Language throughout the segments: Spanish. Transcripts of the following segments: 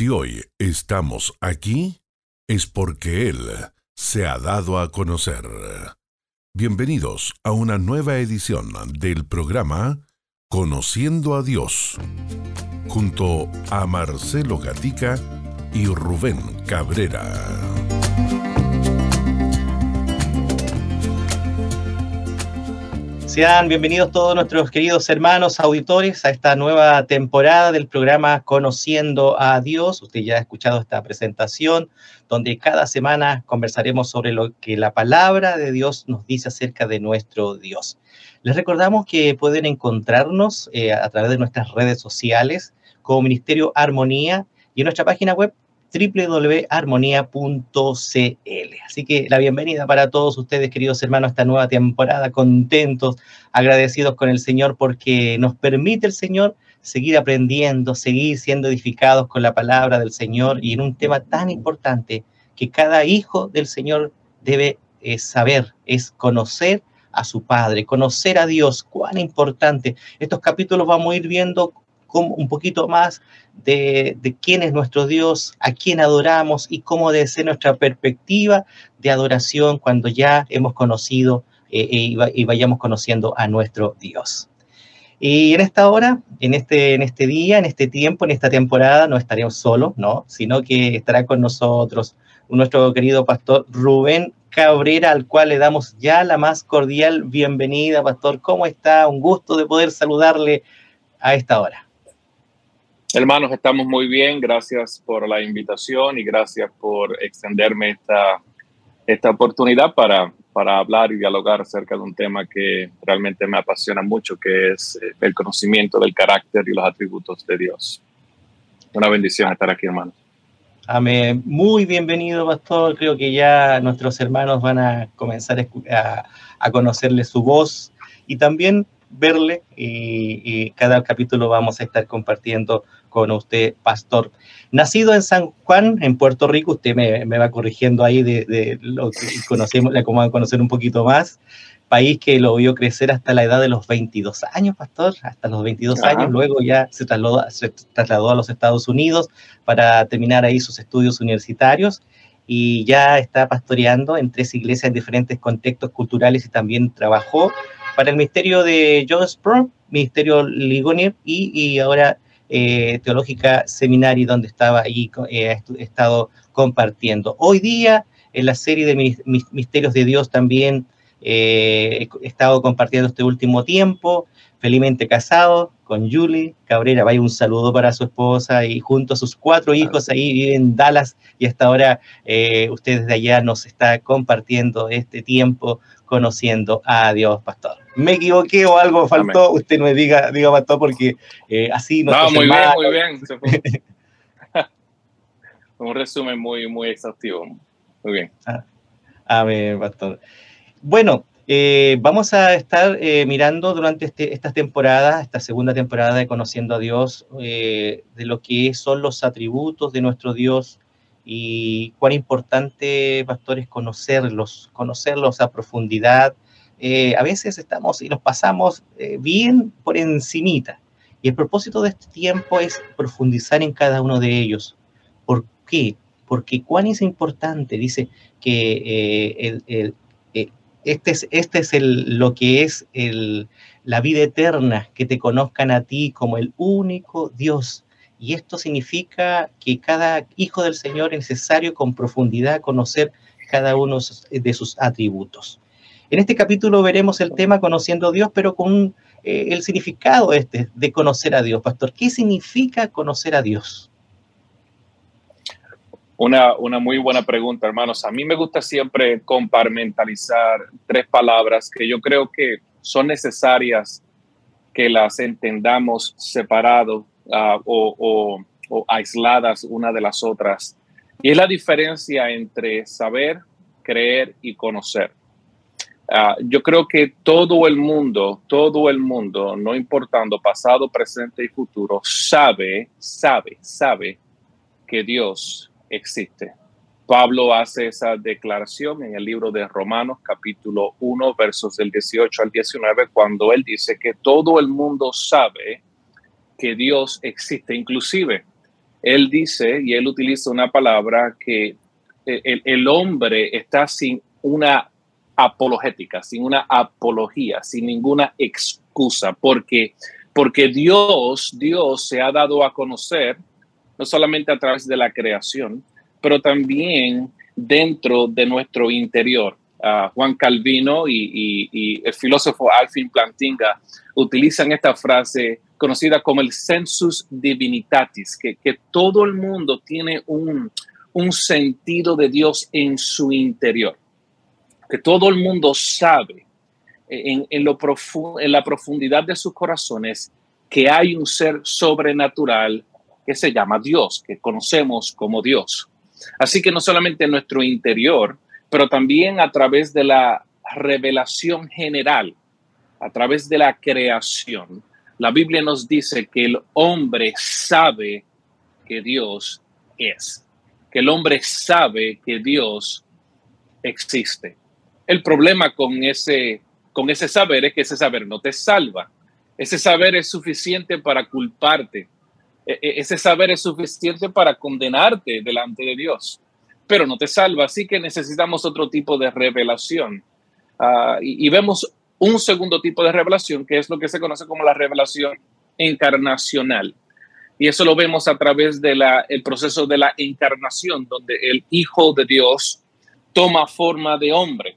Si hoy estamos aquí, es porque Él se ha dado a conocer. Bienvenidos a una nueva edición del programa Conociendo a Dios, junto a Marcelo Gatica y Rubén Cabrera. Sean bienvenidos todos nuestros queridos hermanos auditores a esta nueva temporada del programa Conociendo a Dios. Usted ya ha escuchado esta presentación donde cada semana conversaremos sobre lo que la palabra de Dios nos dice acerca de nuestro Dios. Les recordamos que pueden encontrarnos eh, a través de nuestras redes sociales como Ministerio Armonía y en nuestra página web www.armonía.cl. Así que la bienvenida para todos ustedes, queridos hermanos, a esta nueva temporada, contentos, agradecidos con el Señor porque nos permite el Señor seguir aprendiendo, seguir siendo edificados con la palabra del Señor y en un tema tan importante que cada hijo del Señor debe eh, saber, es conocer a su Padre, conocer a Dios, cuán importante. Estos capítulos vamos a ir viendo un poquito más de, quién es nuestro Dios, a quién adoramos y cómo debe ser nuestra perspectiva de adoración cuando ya hemos conocido eh, eh, y, vayamos conociendo a nuestro Dios. Y en esta hora, en este, en este día, en este tiempo, en esta temporada, no estaremos solos, ¿no? Sino que estará con nosotros nuestro querido pastor Rubén Cabrera, al cual le damos ya la más cordial bienvenida. Pastor, ¿cómo está? Un gusto de poder saludarle a esta hora. Hermanos, estamos muy bien. Gracias por la invitación y gracias por extenderme esta, esta oportunidad para, para hablar y dialogar acerca de un tema que realmente me apasiona mucho, que es eh, el conocimiento del carácter y los atributos de Dios. Una bendición estar aquí, hermanos. Amén. Muy bienvenido, pastor. Creo que ya nuestros hermanos van a comenzar a, a conocerle su voz y también verle y, cada capítulo vamos a estar compartiendo con usted, pastor. Nacido en San Juan, en Puerto Rico, usted me, va corrigiendo ahí de, lo que conocemos, le a conocer un poquito más. País que lo vio crecer hasta la edad de los 22 años, pastor, hasta los 22 años. Luego ya se trasladó, se trasladó a los Estados Unidos para terminar ahí sus estudios universitarios y ya está pastoreando en tres iglesias en diferentes contextos culturales y también trabajó para el ministerio de John Sprung, ministerio Ligonier y, ahora eh, Teológica Seminari, donde estaba ahí, eh, estado compartiendo. Hoy día, en la serie de Misterios de Dios también eh, he estado compartiendo este último tiempo, felizmente casado con Julie Cabrera. Vaya un saludo para su esposa y junto a sus cuatro hijos ahí viven en Dallas y hasta ahora eh, ustedes de allá nos está compartiendo este tiempo conociendo a Dios, pastor. ¿Me equivoqué o algo faltó? Usted me diga, diga pastor, porque eh, así no. No, muy bien, muy bien. un resumen muy, muy exhaustivo. Muy bien. Ah, amén, pastor. Bueno, eh, vamos a estar eh, mirando durante este, esta temporada, esta segunda temporada de Conociendo a Dios, de lo que son los atributos de nuestro Dios, y cuán importante, pastor, es conocerlos, conocerlos a profundidad. Eh, a veces estamos y nos pasamos eh, bien por encimita. Y el propósito de este tiempo es profundizar en cada uno de ellos. ¿Por qué? Porque cuán es importante, dice que eh, el, este es, este es el, lo que es el, la vida eterna, que te conozcan a ti como el único Dios y esto significa que cada hijo del Señor es necesario con profundidad conocer cada uno de sus atributos. En este capítulo veremos el tema conociendo a Dios, pero con eh, el significado este de conocer a Dios. Pastor, ¿qué significa conocer a Dios? Una, una muy buena pregunta, hermanos. A mí me gusta siempre compartimentalizar tres palabras que yo creo que son necesarias que las entendamos separado Ah, o, aisladas una de las otras. Y es la diferencia entre saber, creer y conocer. Ah, yo creo que todo el mundo, todo el mundo, no importando pasado, presente y futuro, sabe, sabe, sabe que Dios existe. Pablo hace esa declaración en el libro de Romanos capítulo 1 versos del 18 al 19 cuando él dice que todo el mundo sabe que Dios existe. Inclusive él dice y él utiliza una palabra que el, el hombre está sin una apologética, sin una apología, sin ninguna excusa, porque, porque Dios, Dios se ha dado a conocer, no solamente a través de la creación, pero también dentro de nuestro interior. Juan Calvino y, el filósofo Alfin Plantinga utilizan esta frase conocida como el sensus divinitatis, que, que todo el mundo tiene un, un sentido de Dios en su interior que todo el mundo sabe en, en, lo en la profundidad de sus corazones que hay un ser sobrenatural que se llama Dios, que conocemos como Dios. Así que no solamente en nuestro interior, pero también a través de la revelación general, a través de la creación. La Biblia nos dice que el hombre sabe que Dios es, que el hombre sabe que Dios existe. El problema con ese, con ese saber es que ese saber no te salva. Ese saber es suficiente para culparte. E, e, ese saber es suficiente para condenarte delante de Dios, pero no te salva. Así que necesitamos otro tipo de revelación. Ah, y, vemos un segundo tipo de revelación, que es lo que se conoce como la revelación encarnacional. Y eso lo vemos a través del proceso de la encarnación, donde el Hijo de Dios toma forma de hombre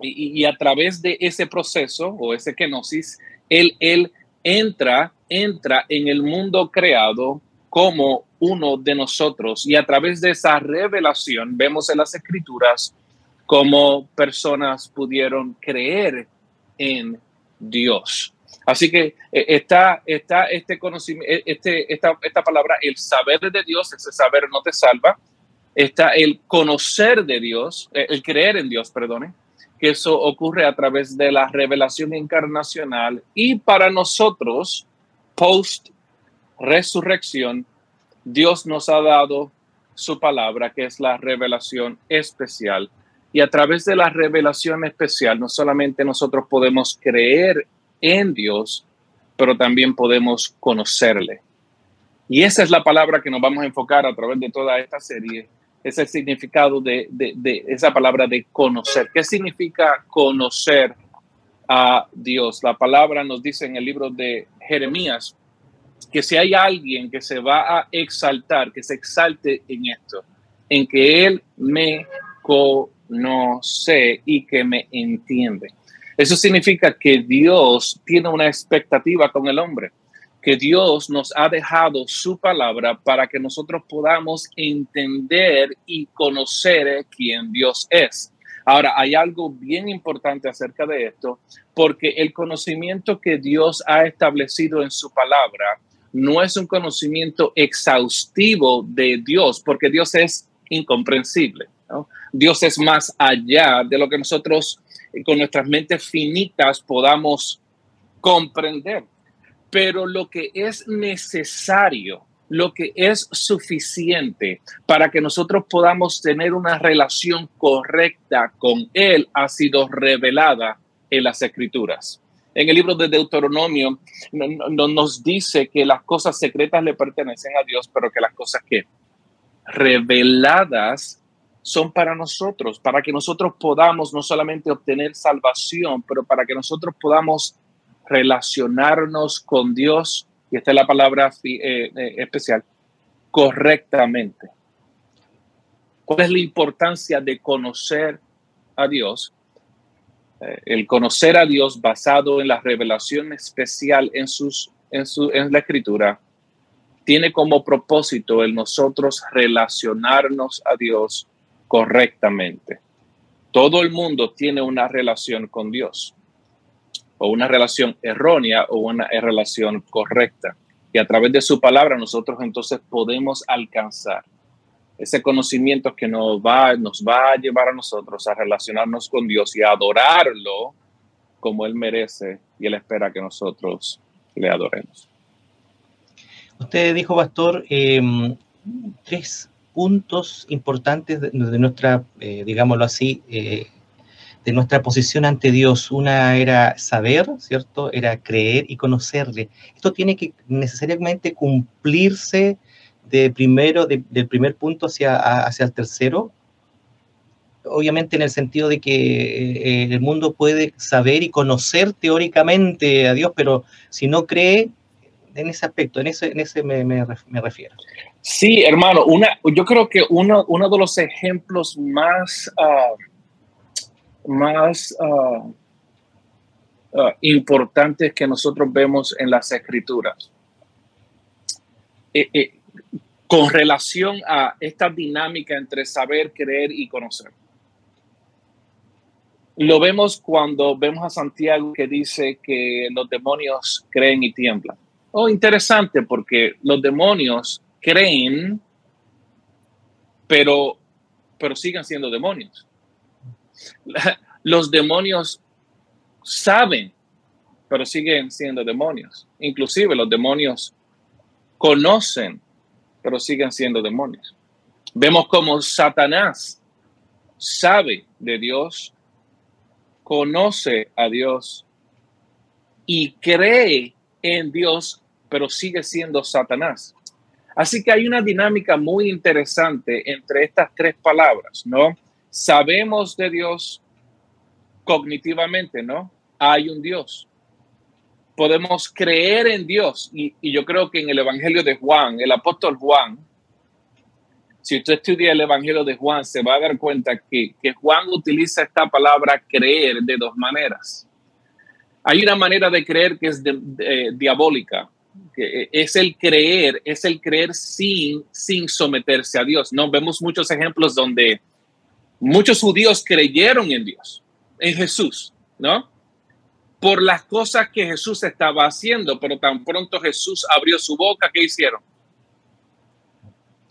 y, a través de ese proceso o ese kenosis, él, él entra, entra en el mundo creado como uno de nosotros y a través de esa revelación vemos en las escrituras cómo personas pudieron creer en Dios. Así que eh, está, está este conocimiento, eh, este, esta, esta palabra, el saber de Dios, ese saber no te salva. Está el conocer de Dios, eh, el creer en Dios, perdone que eso ocurre a través de la revelación encarnacional y para nosotros, post resurrección, Dios nos ha dado su palabra, que es la revelación especial. Y a través de la revelación especial, no solamente nosotros podemos creer en Dios, pero también podemos conocerle. Y esa es la palabra que nos vamos a enfocar a través de toda esta serie, es el significado de, esa palabra de conocer. ¿Qué significa conocer a Dios? La palabra nos dice en el libro de Jeremías que si hay alguien que se va a exaltar, que se exalte en esto, en que Él me conoce y que me entiende. Eso significa que Dios tiene una expectativa con el hombre que Dios nos ha dejado su palabra para que nosotros podamos entender y conocer quién Dios es. Ahora, hay algo bien importante acerca de esto, porque el conocimiento que Dios ha establecido en su palabra no es un conocimiento exhaustivo de Dios, porque Dios es incomprensible. Dios es más allá de lo que nosotros con nuestras mentes finitas podamos comprender pero lo que es necesario, lo que es suficiente para que nosotros podamos tener una relación correcta con Él ha sido revelada en las escrituras. En el libro de Deuteronomio nos dice que las cosas secretas le pertenecen a Dios, pero que las cosas que reveladas son para nosotros, para que nosotros podamos no solamente obtener salvación, pero para que nosotros podamos relacionarnos con Dios, y esta es la palabra eh, eh, especial, correctamente. ¿Cuál es la importancia de conocer a Dios? Eh, el conocer a Dios basado en la revelación especial en, sus, en, su, en la escritura tiene como propósito el nosotros relacionarnos a Dios correctamente. Todo el mundo tiene una relación con Dios o una relación errónea o una relación correcta. Y a través de su palabra nosotros entonces podemos alcanzar ese conocimiento que nos va, nos va a llevar a nosotros a relacionarnos con Dios y a adorarlo como Él merece y Él espera que nosotros le adoremos. Usted dijo, Pastor, em, tres puntos importantes de, nuestra, eh, digámoslo así, eh, de nuestra posición ante Dios. Una era saber, ¿cierto? Era creer y conocerle. Esto tiene que necesariamente cumplirse de primero, del primer punto hacia, hacia el tercero, obviamente en el sentido de que eh, el mundo puede saber y conocer teóricamente a Dios, pero si no cree, en ese aspecto, en ese, en ese me, me, refiero. Sí, hermano, una, yo creo que uno, uno de los ejemplos más, uh, más uh, uh, importantes que nosotros vemos en las escrituras, eh, eh, con relación a esta dinámica entre saber, creer y conocer. Lo vemos cuando vemos a Santiago que dice que los demonios creen y tiemblan. Oh, interesante, porque los demonios creen, pero, pero siguen siendo demonios. Los demonios saben, pero siguen siendo demonios. Inclusive los demonios conocen, pero siguen siendo demonios. Vemos como Satanás sabe de Dios, conoce a Dios y cree en Dios, pero sigue siendo Satanás. Así que hay una dinámica muy interesante entre estas tres palabras, ¿no? Sabemos de Dios cognitivamente, ¿no? Hay un Dios. Podemos creer en Dios y, yo creo que en el Evangelio de Juan, el apóstol Juan, si usted estudia el Evangelio de Juan, se va a dar cuenta que, que Juan utiliza esta palabra creer de dos maneras. Hay una manera de creer que es diabólica, que es el creer, es el creer sin, sin someterse a Dios. No vemos muchos ejemplos donde muchos judíos creyeron en Dios, en Jesús, ¿no? Por las cosas que Jesús estaba haciendo, pero tan pronto Jesús abrió su boca, ¿qué hicieron?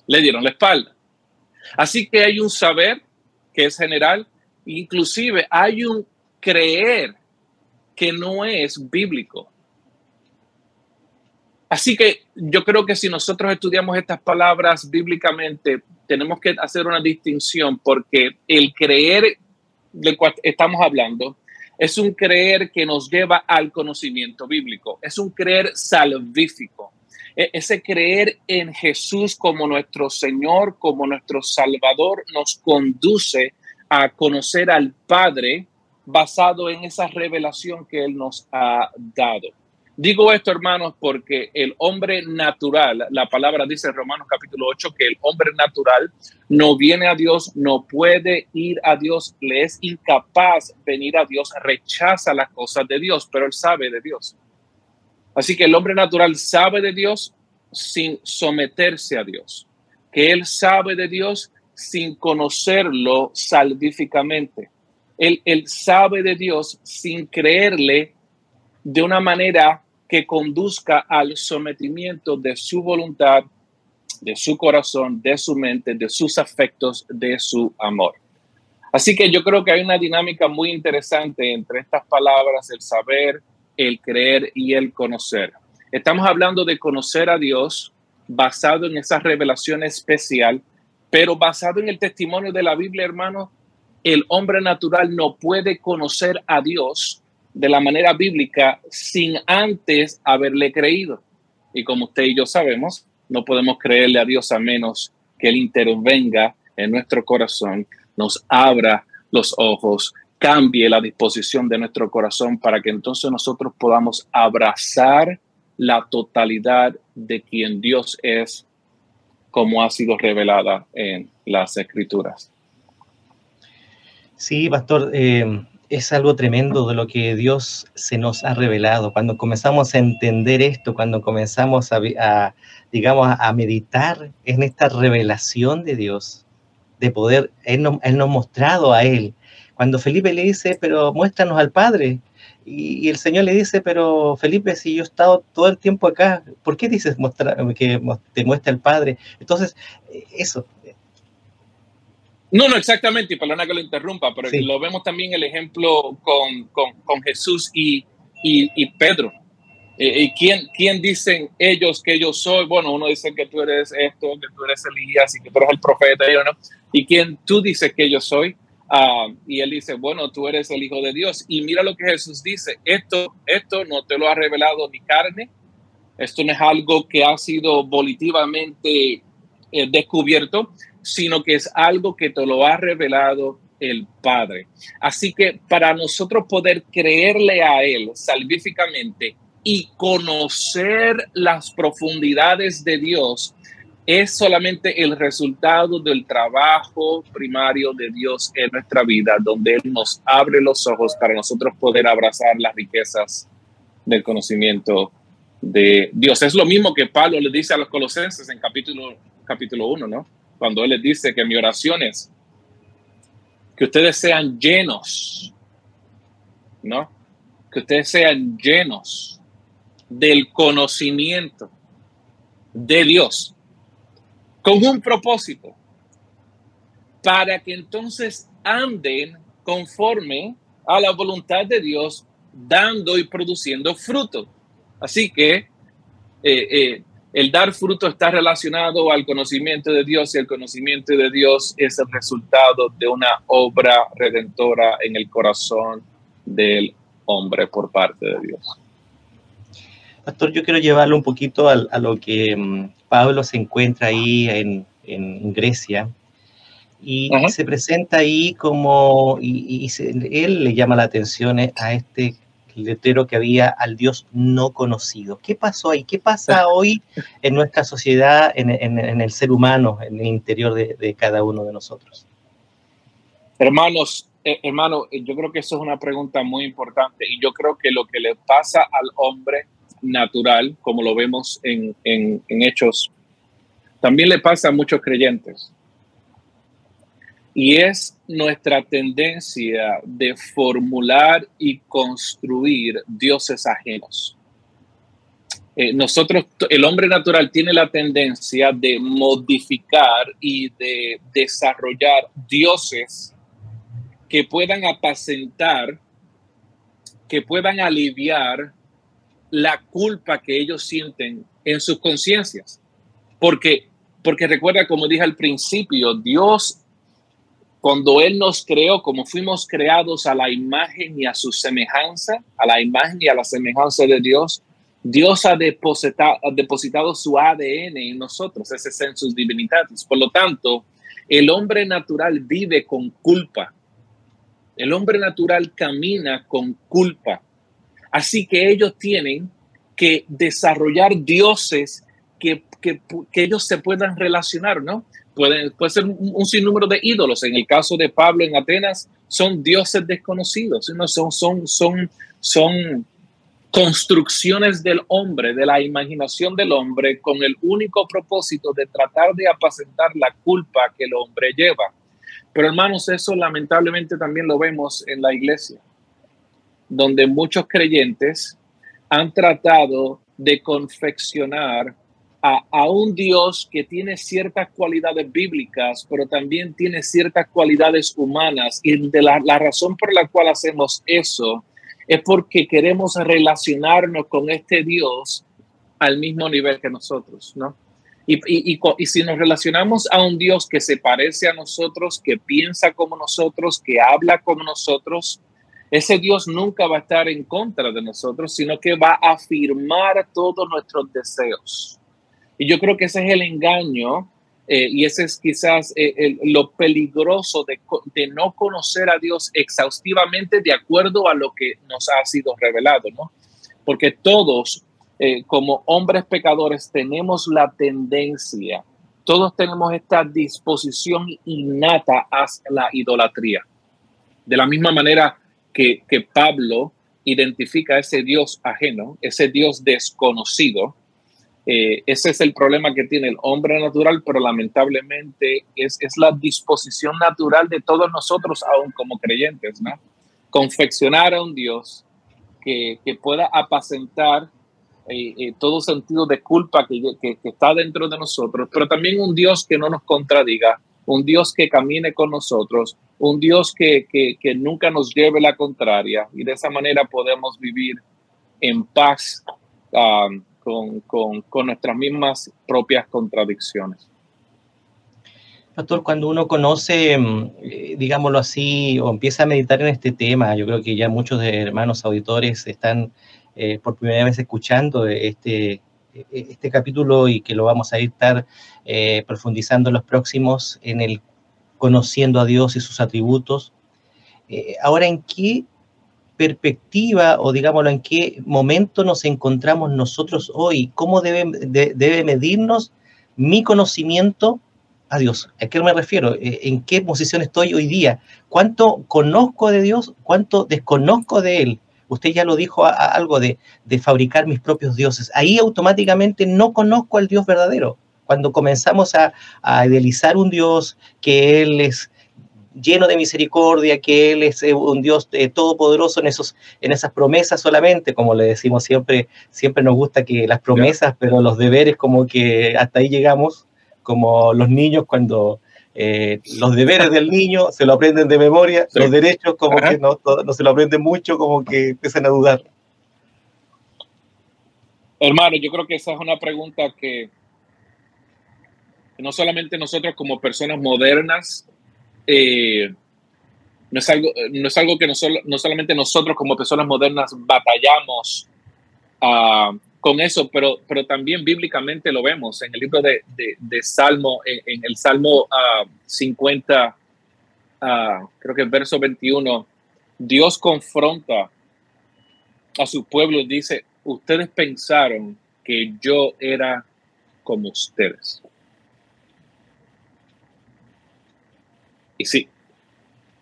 Le dieron la espalda. Así que hay un saber que es general, inclusive hay un creer que no es bíblico. Así que yo creo que si nosotros estudiamos estas palabras bíblicamente, tenemos que hacer una distinción porque el creer del cual estamos hablando es un creer que nos lleva al conocimiento bíblico, es un creer salvífico, e-, ese creer en Jesús como nuestro Señor, como nuestro Salvador, nos conduce a conocer al Padre basado en esa revelación que Él nos ha dado. Digo esto, hermanos, porque el hombre natural, la palabra dice en Romanos capítulo 8 que el hombre natural no viene a Dios, no puede ir a Dios, le es incapaz venir a Dios, rechaza las cosas de Dios, pero él sabe de Dios. Así que el hombre natural sabe de Dios sin someterse a Dios, que él sabe de Dios sin conocerlo salvíficamente él, sabe de Dios sin creerle de una manera que conduzca al sometimiento de su voluntad, de su corazón, de su mente, de sus afectos, de su amor. Así que yo creo que hay una dinámica muy interesante entre estas palabras, el saber, el creer y el conocer. Estamos hablando de conocer a Dios basado en esa revelación especial, pero basado en el testimonio de la Biblia, hermanos, el hombre natural no puede conocer a Dios de la manera bíblica sin antes haberle creído. Y como usted y yo sabemos, no podemos creerle a Dios a menos que Él intervenga en nuestro corazón, nos abra los ojos, cambie la disposición de nuestro corazón para que entonces nosotros podamos abrazar la totalidad de quien Dios es, como ha sido revelada en las escrituras. Sí, pastor, eh, es algo tremendo de lo que Dios se nos ha revelado. Cuando comenzamos a entender esto, cuando comenzamos a, digamos, a meditar en esta revelación de Dios, de poder, él nos, ha mostrado a Él. Cuando Felipe le dice, pero muéstranos al Padre, y, el Señor le dice, pero Felipe, si yo he estado todo el tiempo acá, ¿por qué dices que te muestra el Padre? Entonces, eso, no, no, exactamente, y perdona que lo interrumpa, pero lo vemos también el ejemplo con, con, con Jesús y, y, Pedro. Eh, ¿Y quién, quién, dicen ellos que yo soy? Bueno, uno dice que tú eres esto, que tú eres Elías y que tú eres el profeta, ¿no? ¿Y quién tú dices que yo soy? Ah, y él dice, bueno, tú eres el Hijo de Dios. Y mira lo que Jesús dice, esto, esto no te lo ha revelado ni carne Esto no es algo que ha sido volitivamente eh, descubierto, sino que es algo que te lo ha revelado el Padre. Así que para nosotros poder creerle a Él salvíficamente y conocer las profundidades de Dios, es solamente el resultado del trabajo primario de Dios en nuestra vida, donde Él nos abre los ojos para nosotros poder abrazar las riquezas del conocimiento de Dios. Es lo mismo que Pablo le dice a los colosenses en capítulo, capítulo 1, ¿no? Cuando Él les dice que mi oración es que ustedes sean llenos, ¿no? Que ustedes sean llenos del conocimiento de Dios con un propósito, para que entonces anden conforme a la voluntad de Dios, dando y produciendo fruto. Así que eh, eh, el dar fruto está relacionado al conocimiento de Dios y el conocimiento de Dios es el resultado de una obra redentora en el corazón del hombre por parte de Dios. Pastor, yo quiero llevarlo un poquito a, a lo que mm, Pablo se encuentra ahí en, en Grecia y se presenta ahí como, y, él le llama la atención a este letrero que había al Dios no conocido. ¿Qué pasó ahí? ¿Qué pasa hoy en nuestra sociedad, en, en, el ser humano, en el interior de, de cada uno de nosotros? Hermanos, eh, hermano, yo creo que eso es una pregunta muy importante y yo creo que lo que le pasa al hombre natural, como lo vemos en, en, Hechos, también le pasa a muchos creyentes. Y es nuestra tendencia de formular y construir dioses ajenos. Eh, nosotros, el hombre natural tiene la tendencia de modificar y de desarrollar dioses que puedan apacentar, que puedan aliviar la culpa que ellos sienten en sus conciencias. Porque, porque recuerda, como dije al principio, Dios, cuando Él nos creó, como fuimos creados a la imagen y a su semejanza, a la imagen y a la semejanza de Dios, Dios ha depositado, su ADN en nosotros, ese sus divinidades. Por lo tanto, el hombre natural vive con culpa. El hombre natural camina con culpa. Así que ellos tienen que desarrollar dioses que, ellos se puedan relacionar, ¿no? Pueden, puede ser un, sinnúmero de ídolos. En el caso de Pablo en Atenas, son dioses desconocidos, ¿no? son, son, son, son construcciones del hombre, de la imaginación del hombre, con el único propósito de tratar de apacentar la culpa que el hombre lleva. Pero hermanos, eso lamentablemente también lo vemos en la iglesia donde muchos creyentes han tratado de confeccionar a, un Dios que tiene ciertas cualidades bíblicas, pero también tiene ciertas cualidades humanas. Y de la, razón por la cual hacemos eso es porque queremos relacionarnos con este Dios al mismo nivel que nosotros, ¿no? Y, y, y, si nos relacionamos a un Dios que se parece a nosotros, que piensa como nosotros, que habla como nosotros, ese Dios nunca va a estar en contra de nosotros, sino que va a afirmar todos nuestros deseos. Y yo creo que ese es el engaño eh, y ese es quizás eh, lo peligroso de, no conocer a Dios exhaustivamente de acuerdo a lo que nos ha sido revelado, ¿no? Porque todos, eh, como hombres pecadores, tenemos la tendencia, todos tenemos esta disposición innata hacia la idolatría. De la misma manera que, Pablo identifica ese Dios ajeno, ese Dios desconocido. Eh, ese es el problema que tiene el hombre natural, pero lamentablemente es, la disposición natural de todos nosotros, aún como creyentes, ¿no? Confeccionar a un Dios que, pueda apacentar eh, eh, todo sentido de culpa que, que, está dentro de nosotros, pero también un Dios que no nos contradiga, un Dios que camine con nosotros, un Dios que, nunca nos lleve la contraria y de esa manera podemos vivir en paz um, con, nuestras mismas propias contradicciones. Pastor, cuando uno conoce, mm, eh, digámoslo así, o empieza a meditar en este tema, yo creo que ya muchos de hermanos auditores están eh, por primera vez escuchando este, este capítulo y que lo vamos a estar eh, profundizando en los próximos en el conociendo a Dios y sus atributos. Ahora, ¿en qué perspectiva o digámoslo, en qué momento nos encontramos nosotros hoy? ¿Cómo debe, debe medirnos mi conocimiento a Dios? ¿A qué me refiero? Eh, ¿En qué posición estoy hoy día? ¿Cuánto conozco de Dios? ¿Cuánto desconozco de Él? Usted ya lo dijo algo de, fabricar mis propios dioses. Ahí automáticamente no conozco al Dios verdadero. Cuando comenzamos a, idealizar un Dios que Él es lleno de misericordia, que Él es eh, un Dios eh, todopoderoso en, esos, en esas promesas solamente, como le decimos siempre, siempre nos gusta que las promesas, pero los deberes como que hasta ahí llegamos, como los niños cuando eh, los deberes del niño se lo aprenden de memoria, los derechos como que no, no, se lo aprenden mucho, como que empiezan a dudar. Hermano, yo creo que esa es una pregunta que no solamente nosotros como personas modernas, eh, no, es algo, no es algo que no, no solamente nosotros como personas modernas batallamos a con eso, pero, pero también bíblicamente lo vemos en el libro de, de, Salmo, en, el Salmo 50, uh, uh, creo que el verso 21, Dios confronta a su pueblo, dice, ustedes pensaron que yo era como ustedes. Y sí,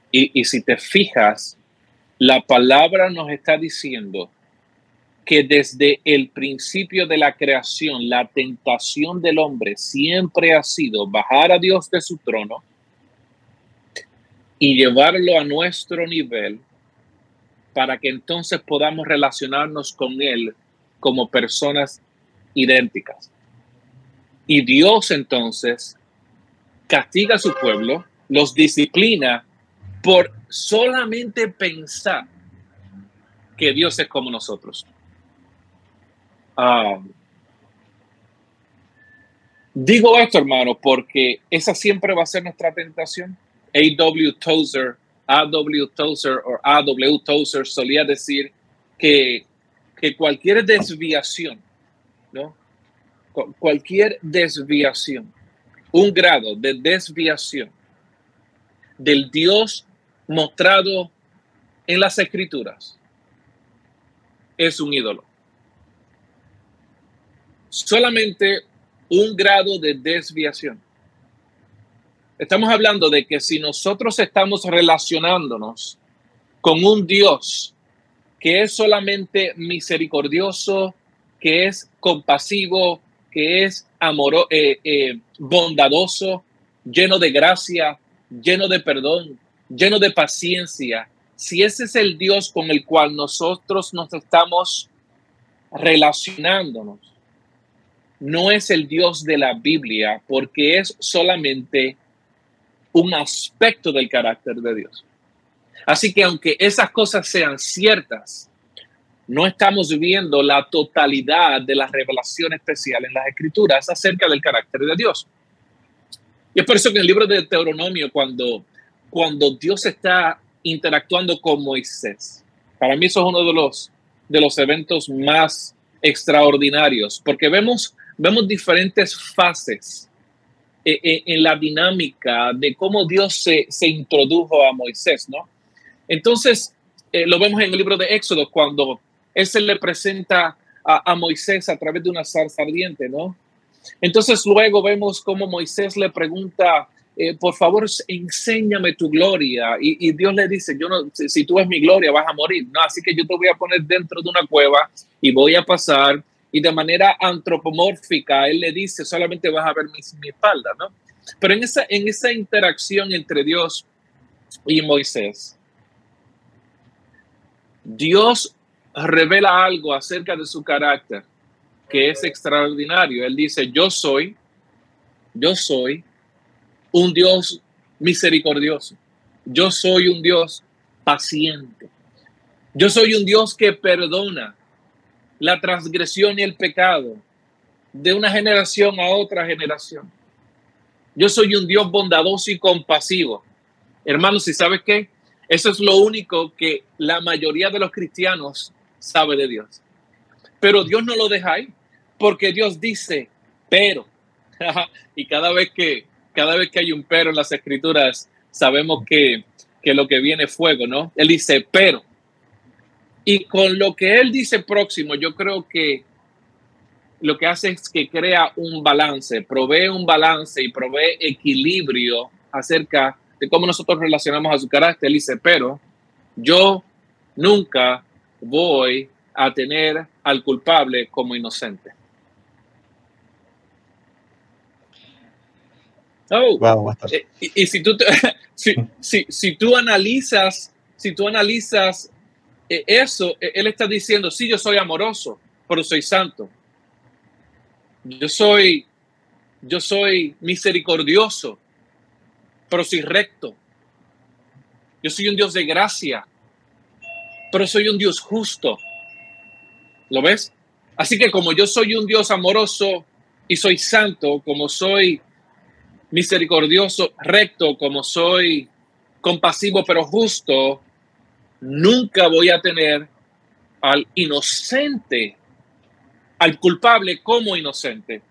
y, y si te fijas, la palabra nos está diciendo que desde el principio de la creación la tentación del hombre siempre ha sido bajar a Dios de su trono y llevarlo a nuestro nivel para que entonces podamos relacionarnos con Él como personas idénticas. Y Dios entonces castiga a su pueblo, los disciplina por solamente pensar que Dios es como nosotros. Ah, digo esto, hermano, porque esa siempre va a ser nuestra tentación. A.W. Tozer, A.W. Tozer o A.W. Tozer solía decir que, que cualquier desviación, ¿no? Cualquier desviación, un grado de desviación del Dios mostrado en las escrituras es un ídolo solamente un grado de desviación. Estamos hablando de que si nosotros estamos relacionándonos con un Dios que es solamente misericordioso, que es compasivo, que es amoroso, eh, eh, bondadoso, lleno de gracia, lleno de perdón, lleno de paciencia, si ese es el Dios con el cual nosotros nos estamos relacionándonos, no es el Dios de la Biblia porque es solamente un aspecto del carácter de Dios. Así que aunque esas cosas sean ciertas, no estamos viendo la totalidad de la revelación especial en las escrituras acerca del carácter de Dios. Y es por eso que en el libro de Deuteronomio, cuando, cuando Dios está interactuando con Moisés, para mí eso es uno de los, de los eventos más extraordinarios, porque vemos vemos diferentes fases eh, eh, en la dinámica de cómo Dios se, se introdujo a Moisés, ¿no? Entonces, eh, lo vemos en el libro de Éxodo, cuando él le presenta a, a, Moisés a través de una zarza ardiente, ¿no? Entonces, luego vemos cómo Moisés le pregunta, por favor, enséñame tu gloria. Y, Dios le dice, yo no, si, si tú ves mi gloria, vas a morir, ¿no? Así que yo te voy a poner dentro de una cueva y voy a pasar y de manera antropomórfica, él le dice, solamente vas a ver mi, mi espalda, ¿no? Pero en esa, en esa interacción entre Dios y Moisés, Dios revela algo acerca de su carácter que es extraordinario. Él dice, yo soy, yo soy un Dios misericordioso. Yo soy un Dios paciente. Yo soy un Dios que perdona la transgresión y el pecado de una generación a otra generación. Yo soy un Dios bondadoso y compasivo. Hermanos, ¿y sabes qué? Eso es lo único que la mayoría de los cristianos sabe de Dios. Pero Dios no lo deja ahí. Porque Dios dice, pero. y cada vez que cada vez que hay un pero en las escrituras, sabemos que, que lo que viene es fuego, ¿no? Él dice, pero. Y con lo que él dice próximo, yo creo que lo que hace es que crea un balance, provee un balance y provee equilibrio acerca de cómo nosotros relacionamos a su carácter. Él dice, pero yo nunca voy a tener al culpable como inocente. Oh, eh, y, si tú si, si, si, tú analizas, si tú analizas eh, eso, eh, él está diciendo, sí, yo soy amoroso, pero soy santo. Yo soy, yo soy misericordioso, pero soy recto. Yo soy un Dios de gracia, pero soy un Dios justo. ¿Lo ves? Así que como yo soy un Dios amoroso y soy santo, como soy misericordioso, recto, como soy compasivo pero justo, nunca voy a tener al inocente, al culpable como inocente.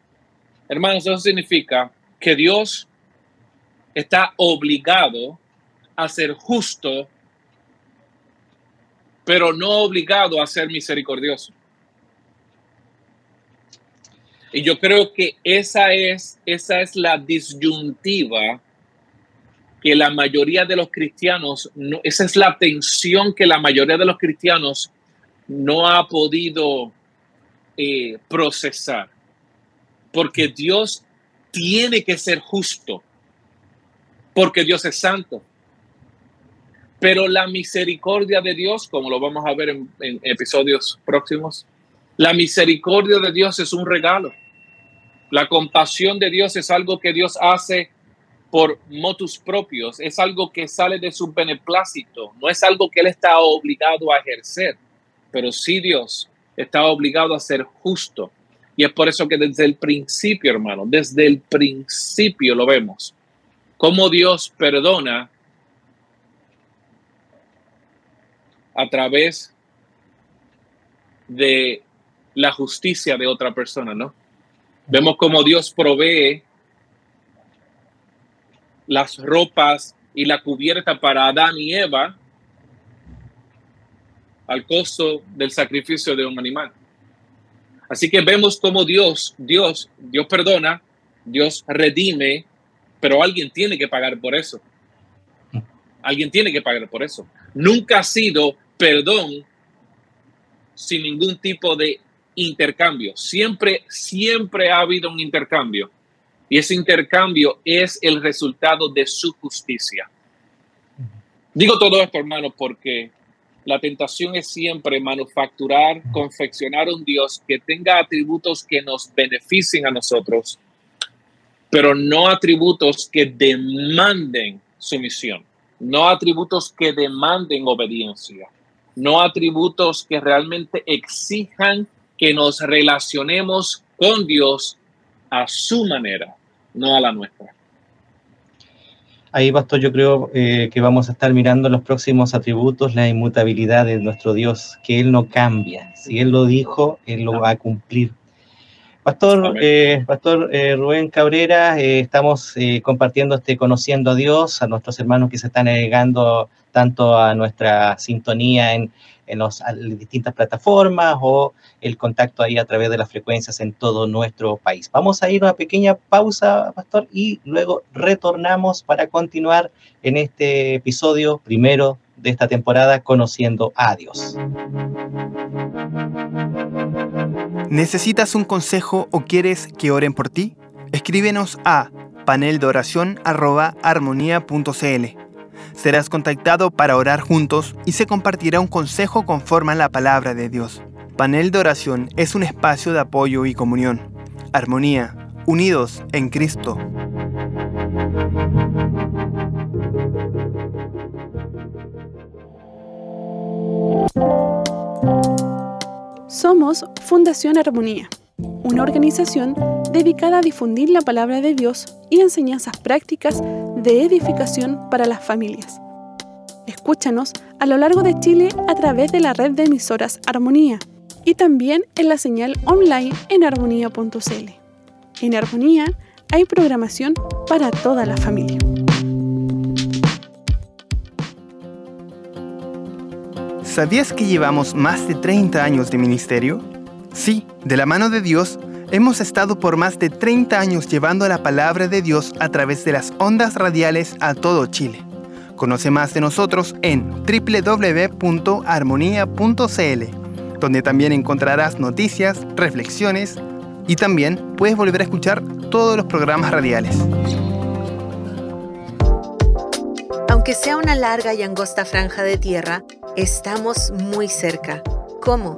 Hermanos, eso significa que Dios está obligado a ser justo, pero no obligado a ser misericordioso. Y yo creo que esa es, esa es la disyuntiva que la mayoría de los cristianos, no, esa es la tensión que la mayoría de los cristianos no ha podido eh, procesar. Porque Dios tiene que ser justo, porque Dios es santo. Pero la misericordia de Dios, como lo vamos a ver en episodios próximos, la misericordia de Dios es un regalo. La compasión de Dios es algo que Dios hace por motus propios, es algo que sale de su beneplácito, no es algo que Él está obligado a ejercer, pero sí Dios está obligado a ser justo. Y es por eso que desde el principio, hermano, desde el principio lo vemos, cómo Dios perdona a través de la justicia de otra persona, ¿no? Vemos cómo Dios provee las ropas y la cubierta para Adán y Eva al costo del sacrificio de un animal. Así que vemos cómo Dios, Dios, Dios perdona, Dios redime, pero alguien tiene que pagar por eso. Alguien tiene que pagar por eso. Nunca ha sido perdón sin ningún tipo de intercambio. Siempre, siempre ha habido un intercambio. Y ese intercambio es el resultado de su justicia. Digo todo esto, hermano, porque la tentación es siempre manufacturar, confeccionar un Dios que tenga atributos que nos beneficien a nosotros, pero no atributos que demanden sumisión, no atributos que demanden obediencia, no atributos que realmente exijan que nos relacionemos con Dios a su manera, no a la nuestra. Ahí, Pastor, yo creo eh, que vamos a estar mirando los próximos atributos, la inmutabilidad de nuestro Dios, que Él no cambia. Si Él lo dijo, Él lo va a cumplir. Pastor, eh, Pastor eh, Rubén Cabrera, estamos compartiendo este Conociendo a Dios, a nuestros hermanos que se están agregando tanto a nuestra sintonía en, en las distintas plataformas o el contacto ahí a través de las frecuencias en todo nuestro país. Vamos a ir a una pequeña pausa, Pastor, y luego retornamos para continuar en este episodio primero de esta temporada conociendo a Dios. ¿Necesitas un consejo o quieres que oren por ti? Escríbenos a paneldooración.armonía.cl Serás contactado para orar juntos y se compartirá un consejo conforme a la palabra de Dios. Panel de oración es un espacio de apoyo y comunión. Armonía, unidos en Cristo. Somos Fundación Armonía, una organización dedicada a difundir la palabra de Dios y enseñanzas prácticas de edificación para las familias. Escúchanos a lo largo de Chile a través de la red de emisoras Armonía y también en la señal online en armonía.cl. En Armonía hay programación para toda la familia. ¿Sabías que llevamos más de 30 años de ministerio? Sí, de la mano de Dios, hemos estado por más de 30 años llevando la palabra de Dios a través de las ondas radiales a todo Chile. Conoce más de nosotros en www.armonía.cl, donde también encontrarás noticias, reflexiones y también puedes volver a escuchar todos los programas radiales. Aunque sea una larga y angosta franja de tierra, estamos muy cerca. ¿Cómo?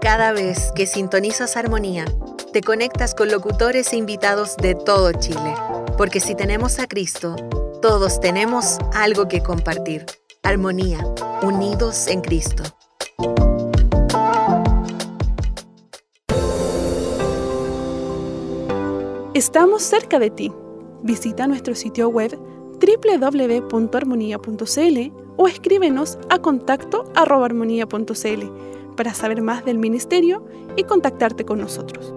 Cada vez que sintonizas Armonía, te conectas con locutores e invitados de todo Chile. Porque si tenemos a Cristo, todos tenemos algo que compartir. Armonía, unidos en Cristo. Estamos cerca de ti. Visita nuestro sitio web www.armonía.cl o escríbenos a contacto para saber más del ministerio y contactarte con nosotros.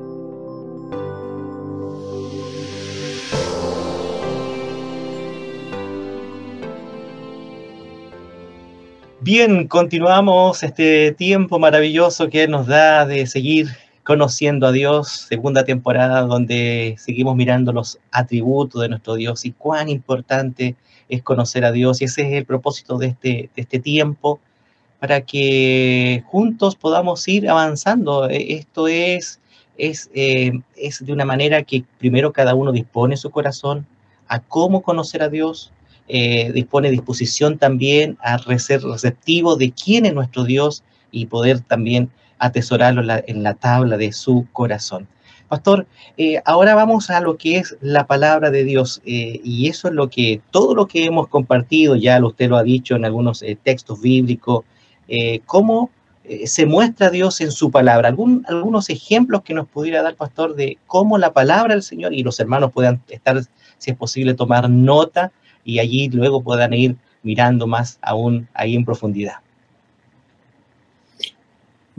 Bien, continuamos este tiempo maravilloso que nos da de seguir conociendo a Dios, segunda temporada donde seguimos mirando los atributos de nuestro Dios y cuán importante es conocer a Dios. Y ese es el propósito de este, de este tiempo, para que juntos podamos ir avanzando. E, esto es, es, eh, es de una manera que primero cada uno dispone su corazón a cómo conocer a Dios, eh, dispone disposición también a ser receptivo de quién es nuestro Dios y poder también atesorarlo en la, tabla de su corazón. Pastor, eh, ahora vamos a lo que es la palabra de Dios eh, y eso es lo que, todo lo que hemos compartido, ya usted lo ha dicho en algunos eh, textos bíblicos, cómo se muestra Dios en su palabra. ¿Algún, algunos ejemplos que nos pudiera dar, Pastor, de cómo la palabra del Señor y los hermanos puedan estar, si es posible, tomar nota y allí luego puedan ir mirando más aún ahí en profundidad.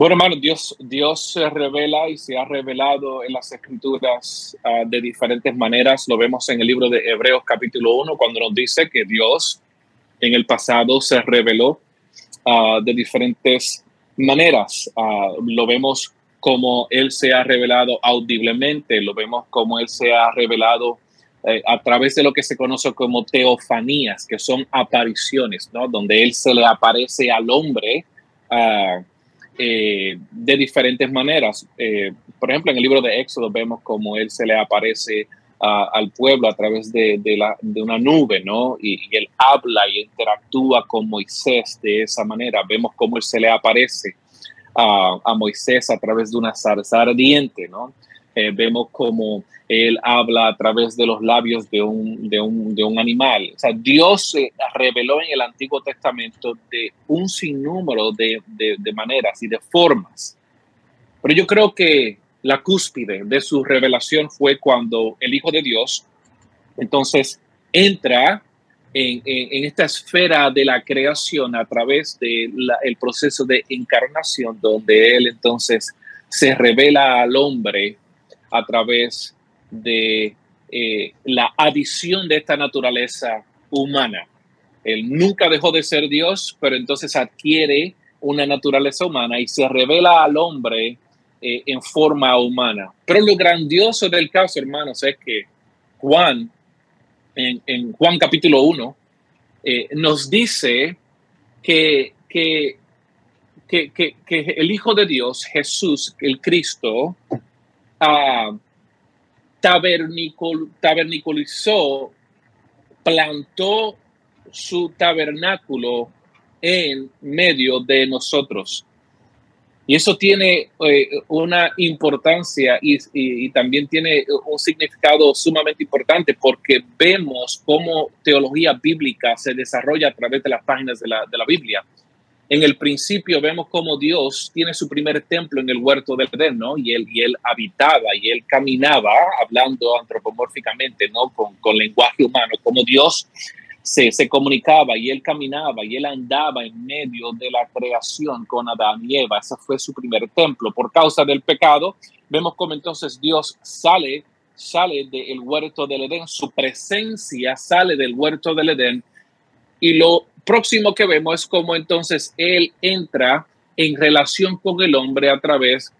Bueno, hermano, Dios, Dios se revela y se ha revelado en las escrituras ah, de diferentes maneras. Lo vemos en el libro de Hebreos capítulo 1, cuando nos dice que Dios en el pasado se reveló ah, de diferentes maneras. Ah, lo vemos como Él se ha revelado audiblemente, lo vemos como Él se ha revelado eh, a través de lo que se conoce como teofanías, que son apariciones, ¿no? Donde Él se le aparece al hombre. Eh, de diferentes maneras. Eh, por ejemplo, en el libro de Éxodo vemos como él se le aparece al pueblo a través de, de una nube, ¿no? Y, él habla y interactúa con Moisés de esa manera. Vemos cómo él se le aparece a, a Moisés a través de una zarza ardiente, ¿no? Eh, vemos como él habla a través de los labios de un, de un, de un animal. O sea, Dios se reveló en el Antiguo Testamento de un sinnúmero de, de, de maneras y de formas. Pero yo creo que la cúspide de su revelación fue cuando el Hijo de Dios entonces entra en, en, esta esfera de la creación a través del el proceso de encarnación, donde Él entonces se revela al hombre a través de eh, la adición de esta naturaleza humana. Él nunca dejó de ser Dios, pero entonces adquiere una naturaleza humana y se revela al hombre eh, en forma humana. Pero lo grandioso del caso, hermanos, es que Juan, en, Juan capítulo 1, eh, nos dice que, que, que, que, el Hijo de Dios, Jesús, el Cristo, taberniculizó, plantó su tabernáculo en medio de nosotros. Y eso tiene eh, una importancia y, también tiene un significado sumamente importante porque vemos cómo teología bíblica se desarrolla a través de las páginas de la Biblia en el principio vemos cómo Dios tiene su primer templo en el huerto del Edén, ¿no? Y él, y él habitaba y él caminaba, hablando antropomórficamente, ¿no? Con, con lenguaje humano, como Dios se, se comunicaba y él caminaba y él andaba en medio de la creación con Adán y Eva. Ese fue su primer templo. Por causa del pecado, vemos como entonces Dios sale, sale del huerto del Edén, su presencia sale del huerto del Edén. Y lo próximo que vemos es como entonces él entra en relación con el hombre a través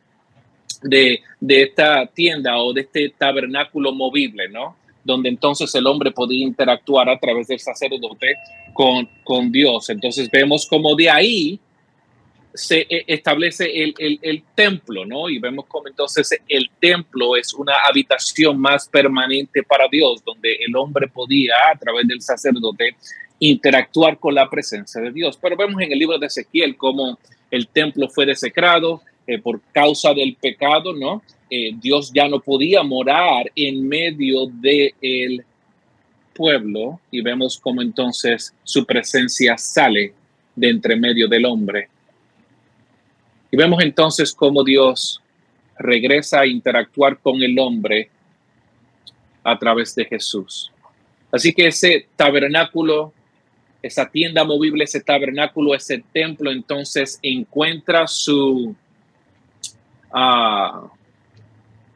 de, de esta tienda o de este tabernáculo movible, ¿no? donde entonces el hombre podía interactuar a través del sacerdote con, con Dios. Entonces vemos como de ahí se e, establece el, el, templo, ¿no? Y vemos como entonces el templo es una habitación más permanente para Dios, donde el hombre podía a través del sacerdote interactuar con la presencia de Dios. Pero vemos en el libro de Ezequiel cómo el templo fue desecrado eh, por causa del pecado, ¿no? Eh, Dios ya no podía morar en medio del el pueblo y vemos cómo entonces su presencia sale de entre medio del hombre. Y vemos entonces cómo Dios regresa a interactuar con el hombre a través de Jesús. Así que ese tabernáculo, esa tienda movible, ese tabernáculo, ese templo, entonces encuentra su, uh,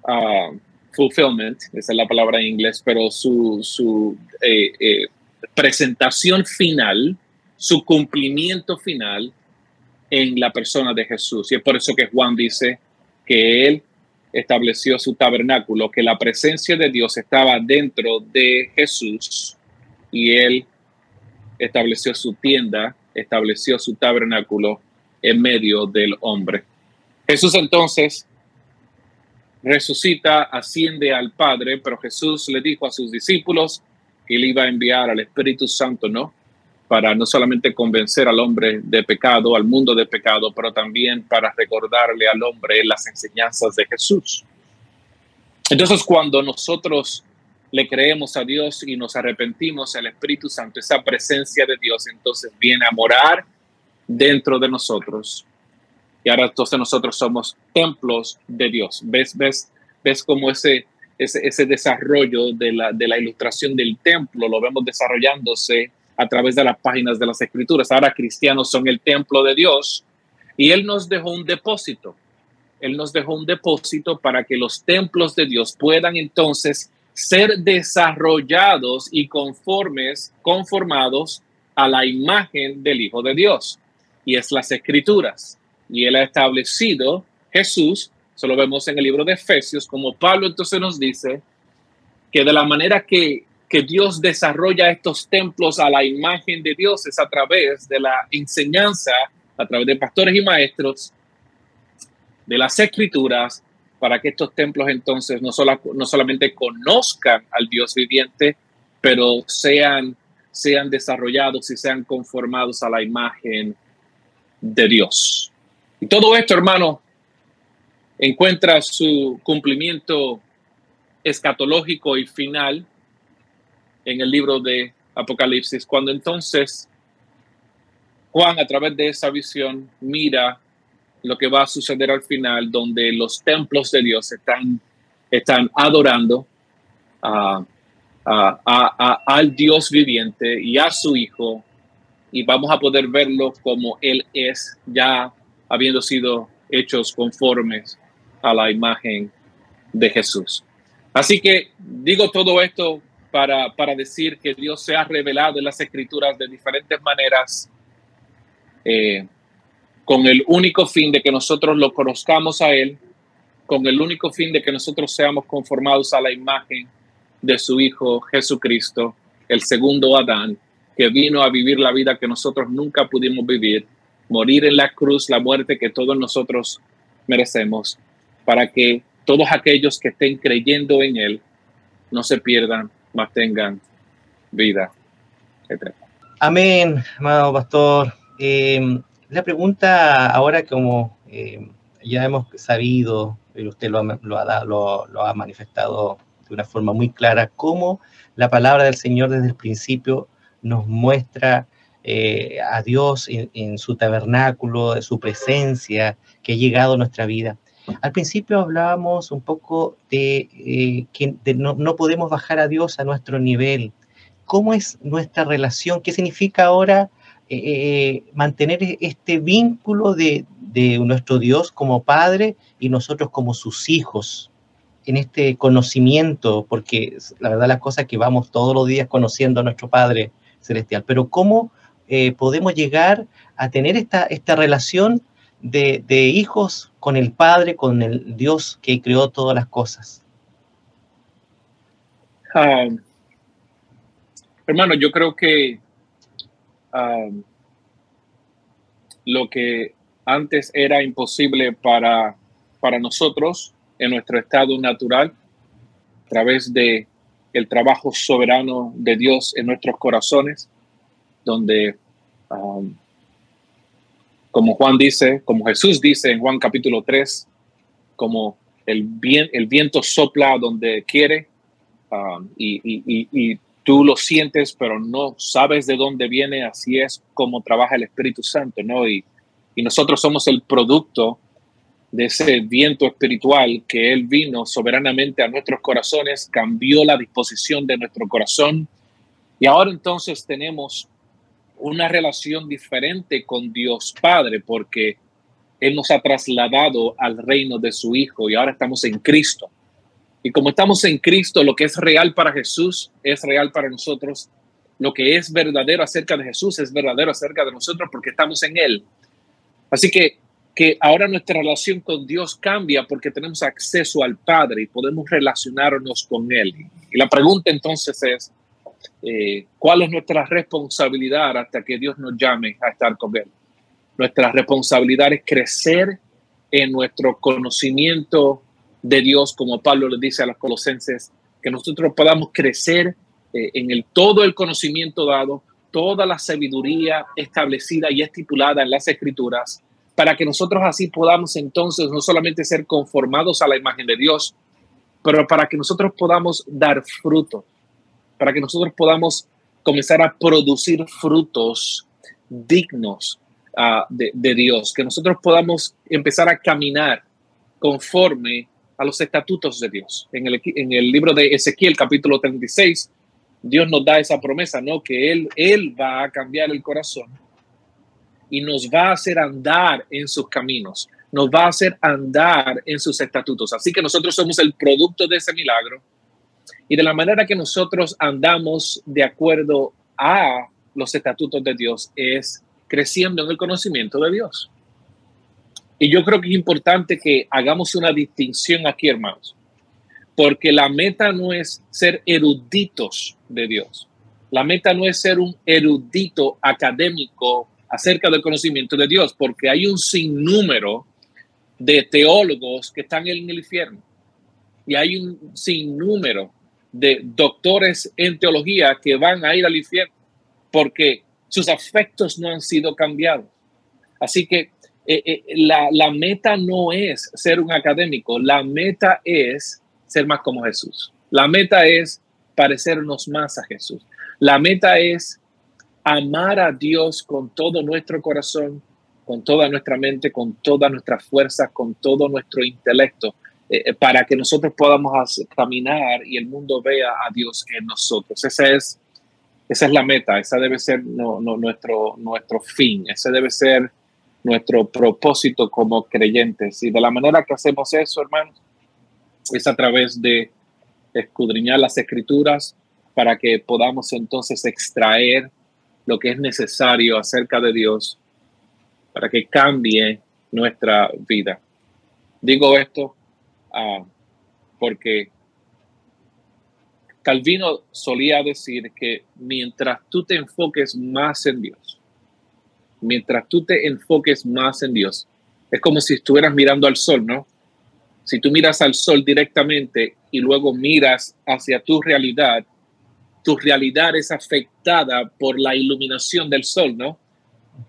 Uh, fulfillment, esa es la palabra en inglés, pero su, su eh, eh, presentación final, su cumplimiento final en la persona de Jesús. Y es por eso que Juan dice que él estableció su tabernáculo, que la presencia de Dios estaba dentro de Jesús y él estableció su tienda, estableció su tabernáculo en medio del hombre. Jesús entonces resucita, asciende al Padre, pero Jesús le dijo a sus discípulos que él iba a enviar al Espíritu Santo, ¿no? Para no solamente convencer al hombre de pecado, al mundo de pecado, pero también para recordarle al hombre las enseñanzas de Jesús. Entonces, cuando nosotros le creemos a Dios y nos arrepentimos, el Espíritu Santo, esa presencia de Dios, entonces viene a morar dentro de nosotros y ahora entonces nosotros somos templos de Dios. ¿Ves, ves, ves cómo ese, ese, ese desarrollo de la, de la ilustración del templo lo vemos desarrollándose a través de las páginas de las escrituras. Ahora cristianos son el templo de Dios y Él nos dejó un depósito. Él nos dejó un depósito para que los templos de Dios puedan entonces ser desarrollados y conformes, conformados a la imagen del Hijo de Dios. Y es las escrituras y él ha establecido Jesús, eso lo vemos en el libro de Efesios, como Pablo entonces nos dice que de la manera que, que Dios desarrolla estos templos a la imagen de Dios es a través de la enseñanza, a través de pastores y maestros, de las escrituras, para que estos templos entonces no, solo, no solamente conozcan al Dios viviente, pero sean, sean desarrollados y sean conformados a la imagen de Dios. Y todo esto, hermano, encuentra su cumplimiento escatológico y final en el libro de Apocalipsis, cuando entonces Juan a través de esa visión mira lo que va a suceder al final, donde los templos de Dios están, están adorando al Dios viviente y a su Hijo, y vamos a poder verlo como Él es ya habiendo sido hechos conformes a la imagen de Jesús. Así que digo todo esto para, para decir que Dios se ha revelado en las escrituras de diferentes maneras, eh, con el único fin de que nosotros lo conozcamos a Él, con el único fin de que nosotros seamos conformados a la imagen de su Hijo Jesucristo, el segundo Adán, que vino a vivir la vida que nosotros nunca pudimos vivir morir en la cruz, la muerte que todos nosotros merecemos, para que todos aquellos que estén creyendo en Él no se pierdan, mas tengan vida Amén, amado pastor. Eh, la pregunta ahora como eh, ya hemos sabido, y usted lo ha, manifestado de una forma muy clara, cómo la palabra del Señor desde el principio nos muestra eh, a Dios en, su tabernáculo, de su presencia que ha llegado a nuestra vida. Al principio hablábamos un poco de eh, que no, podemos bajar a Dios a nuestro nivel, cómo es nuestra relación, qué significa ahora eh, eh, mantener este vínculo de, nuestro Dios como Padre y nosotros como sus hijos, en este conocimiento, porque la verdad las cosas que vamos todos los días conociendo a nuestro Padre Celestial, pero cómo eh, podemos llegar a tener esta, esta relación de, hijos con el Padre, con el Dios que creó todas las cosas. Um, hermano, yo creo que lo que antes era imposible para, para nosotros en nuestro estado natural, a través de el trabajo soberano de Dios en nuestros corazones, donde, como Juan dice, como Jesús dice en Juan capítulo 3, como el, bien, el viento sopla donde quiere, y, tú lo sientes, pero no sabes de dónde viene, así es como trabaja el Espíritu Santo, ¿no? Y, y nosotros somos el producto de ese viento espiritual que Él vino soberanamente a nuestros corazones, cambió la disposición de nuestro corazón y ahora entonces tenemos una relación diferente con Dios Padre porque Él nos ha trasladado al reino de su Hijo y ahora estamos en Cristo. Y como estamos en Cristo, lo que es real para Jesús es real para nosotros. Lo que es verdadero acerca de Jesús es verdadero acerca de nosotros porque estamos en Él. Así que, que ahora nuestra relación con Dios cambia porque tenemos acceso al Padre y podemos relacionarnos con Él. Y la pregunta entonces es, eh, ¿cuál es nuestra responsabilidad hasta que Dios nos llame a estar con Él? Nuestra responsabilidad es crecer en nuestro conocimiento de Dios, como Pablo le dice a los colosenses, que nosotros podamos crecer eh, en el todo el conocimiento dado, toda la sabiduría establecida y estipulada en las escrituras, para que nosotros así podamos entonces no solamente ser conformados a la imagen de Dios, pero para que nosotros podamos dar fruto, para que nosotros podamos comenzar a producir frutos dignos uh, de, de Dios, que nosotros podamos empezar a caminar conforme a los estatutos de Dios. En el, en el libro de Ezequiel capítulo 36, Dios nos da esa promesa, ¿no? Que Él, Él va a cambiar el corazón y nos va a hacer andar en sus caminos, nos va a hacer andar en sus estatutos. Así que nosotros somos el producto de ese milagro y de la manera que nosotros andamos de acuerdo a los estatutos de Dios es creciendo en el conocimiento de Dios. Y yo creo que es importante que hagamos una distinción aquí, hermanos, porque la meta no es ser eruditos de Dios. La meta no es ser un erudito académico acerca del conocimiento de Dios, porque hay un sinnúmero de teólogos que están en el infierno y hay un sinnúmero de doctores en teología que van a ir al infierno porque sus afectos no han sido cambiados. Así que eh, eh, la, la, meta no es ser un académico, la meta es ser más como Jesús. La meta es parecernos más a Jesús. La meta es amar a Dios con todo nuestro corazón, con toda nuestra mente, con todas nuestras fuerzas, con todo nuestro intelecto, eh, para que nosotros podamos caminar y el mundo vea a Dios en nosotros. Esa es, esa es la meta, esa debe ser nuestro, nuestro fin, ese debe ser nuestro propósito como creyentes. Y de la manera que hacemos eso, hermanos, es a través de escudriñar las escrituras para que podamos entonces extraer lo que es necesario acerca de Dios para que cambie nuestra vida. Digo esto ah, porque Calvino solía decir que mientras tú te enfoques más en Dios, mientras tú te enfoques más en Dios, es como si estuvieras mirando al sol, ¿no? Si tú miras al sol directamente y luego miras hacia tu realidad, tu realidad es afectada por la iluminación del sol, ¿no?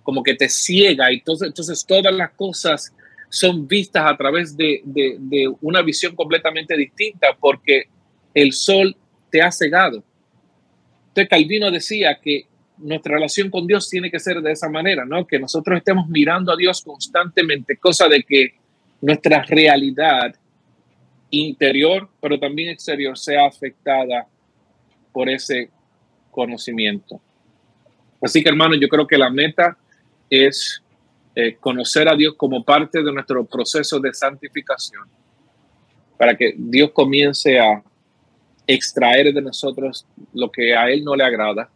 Como que te ciega y entonces, entonces todas las cosas son vistas a través de, de, de una visión completamente distinta porque el sol te ha cegado. Entonces Calvino decía que nuestra relación con Dios tiene que ser de esa manera, ¿no? Que nosotros estemos mirando a Dios constantemente, cosa de que nuestra realidad interior, pero también exterior, sea afectada por ese conocimiento. Así que hermano, yo creo que la meta es eh, conocer a Dios como parte de nuestro proceso de santificación, para que Dios comience a extraer de nosotros lo que a Él no le agrada,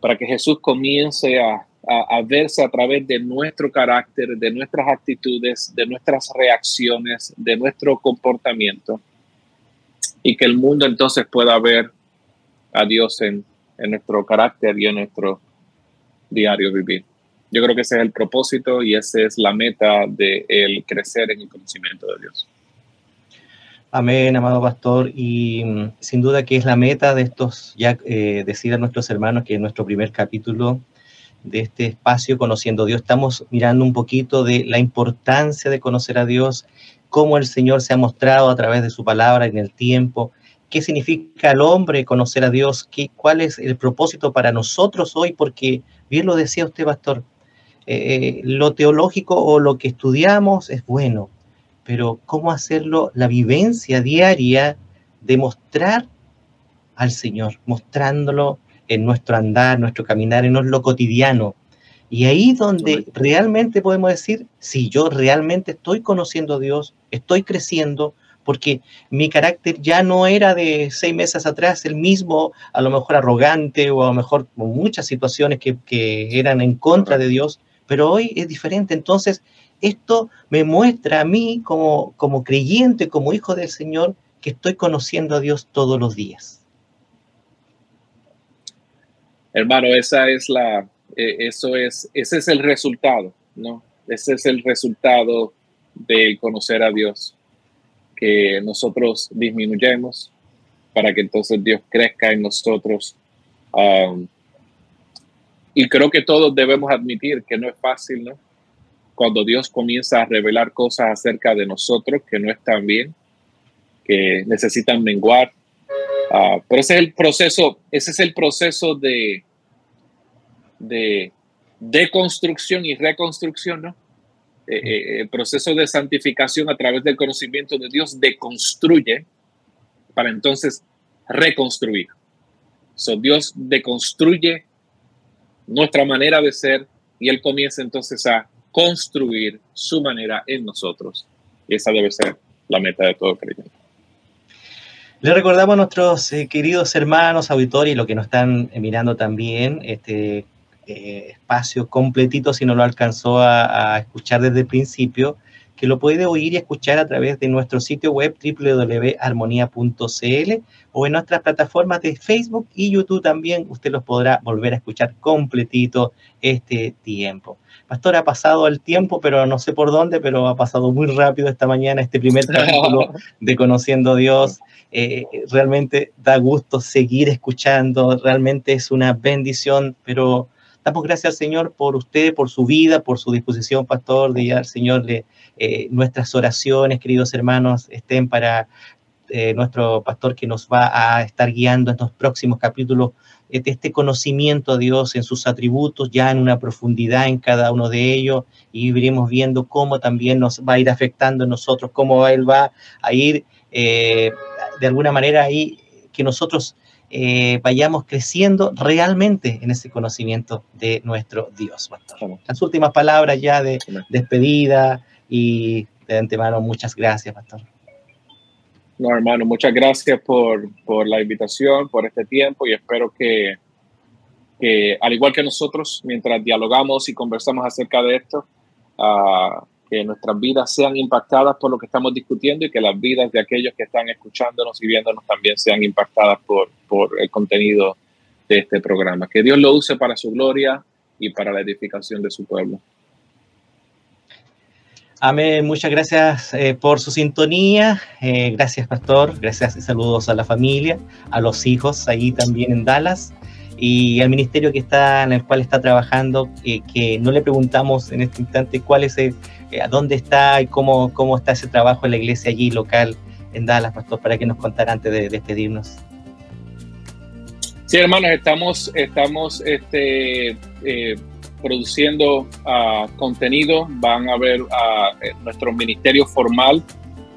para que Jesús comience a, a, verse a través de nuestro carácter, de nuestras actitudes, de nuestras reacciones, de nuestro comportamiento, y que el mundo entonces pueda ver a Dios en, en nuestro carácter y en nuestro diario vivir. Yo creo que ese es el propósito y esa es la meta de el crecer en el conocimiento de Dios. Amén, amado pastor. Y mm, sin duda que es la meta de estos, ya eh, decir a nuestros hermanos que en nuestro primer capítulo de este espacio, Conociendo a Dios, estamos mirando un poquito de la importancia de conocer a Dios, cómo el Señor se ha mostrado a través de su palabra en el tiempo, qué significa al hombre conocer a Dios, qué, cuál es el propósito para nosotros hoy, porque bien lo decía usted, pastor, eh, lo teológico o lo que estudiamos es bueno, pero cómo hacerlo la vivencia diaria de mostrar al Señor, mostrándolo en nuestro andar, nuestro caminar, en lo cotidiano. Y ahí donde realmente podemos decir, si yo realmente estoy conociendo a Dios, estoy creciendo, porque mi carácter ya no era de seis meses atrás el mismo, a lo mejor arrogante o a lo mejor muchas situaciones que, que eran en contra de Dios, pero hoy es diferente. Entonces, esto me muestra a mí como, como creyente, como hijo del Señor, que estoy conociendo a Dios todos los días. Hermano, esa es la, eh, eso es, ese es el resultado, ¿no? Ese es el resultado de conocer a Dios, que nosotros disminuyemos para que entonces Dios crezca en nosotros. Um, y creo que todos debemos admitir que no es fácil, ¿no? Cuando Dios comienza a revelar cosas acerca de nosotros que no están bien, que necesitan menguar. Ah, pero ese es el proceso, ese es el proceso de, de deconstrucción y reconstrucción, ¿no? Eh, eh, el proceso de santificación a través del conocimiento de Dios deconstruye para entonces reconstruir. So, Dios deconstruye nuestra manera de ser y Él comienza entonces a construir su manera en nosotros. Y esa debe ser la meta de todo creyente. Le recordamos a nuestros eh, queridos hermanos, auditores, y los que nos están eh, mirando también, este eh, espacio completito, si no lo alcanzó a, escuchar desde el principio, que lo puede oír y escuchar a través de nuestro sitio web www.armonía.cl o en nuestras plataformas de Facebook y YouTube también. Usted los podrá volver a escuchar completito este tiempo. Pastor, ha pasado el tiempo, pero no sé por dónde, pero ha pasado muy rápido esta mañana este primer capítulo de Conociendo a Dios. Eh, realmente da gusto seguir escuchando, realmente es una bendición, pero damos gracias al Señor por usted, por su vida, por su disposición, Pastor, de al Señor le, eh, nuestras oraciones, queridos hermanos, estén para eh, nuestro pastor que nos va a estar guiando en los próximos capítulos de este conocimiento a Dios en sus atributos, ya en una profundidad en cada uno de ellos, y iremos viendo cómo también nos va a ir afectando a nosotros, cómo Él va a ir eh, de alguna manera ahí, que nosotros eh, vayamos creciendo realmente en ese conocimiento de nuestro Dios. Las últimas palabras ya de despedida y de antemano, muchas gracias, Pastor. No, hermano, muchas gracias por, por la invitación, por este tiempo y espero que, que, al igual que nosotros, mientras dialogamos y conversamos acerca de esto, uh, que nuestras vidas sean impactadas por lo que estamos discutiendo y que las vidas de aquellos que están escuchándonos y viéndonos también sean impactadas por, por el contenido de este programa. Que Dios lo use para su gloria y para la edificación de su pueblo. Amén, muchas gracias eh, por su sintonía. Eh, gracias, pastor. Gracias y saludos a la familia, a los hijos ahí también en Dallas y al ministerio que está en el cual está trabajando, eh, que no le preguntamos en este instante cuál es, el, a dónde está y cómo, cómo está ese trabajo en la iglesia allí local en Dallas, pastor, para que nos contara antes de despedirnos. Sí, hermanos, estamos, estamos este, produciendo uh, contenido, van a ver uh, nuestro ministerio formal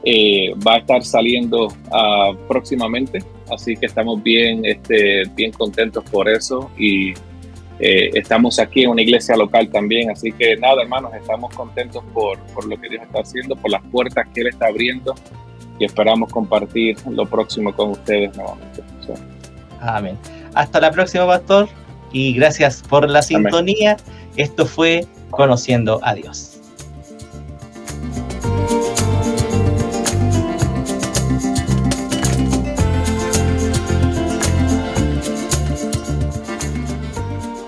eh, va a estar saliendo uh, próximamente así que estamos bien, este, bien contentos por eso y eh, estamos aquí en una iglesia local también, así que nada, hermanos, estamos contentos por, por lo que Dios está haciendo, por las puertas que Él está abriendo y esperamos compartir lo próximo con ustedes nuevamente. Amén. Hasta la próxima, pastor, y gracias por la sintonía. Esto fue Conociendo a Dios.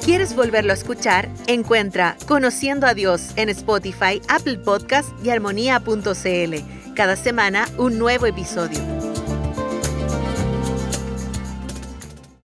¿Quieres volverlo a escuchar? Encuentra Conociendo a Dios en Spotify, Apple Podcast y armonía.cl. Cada semana un nuevo episodio.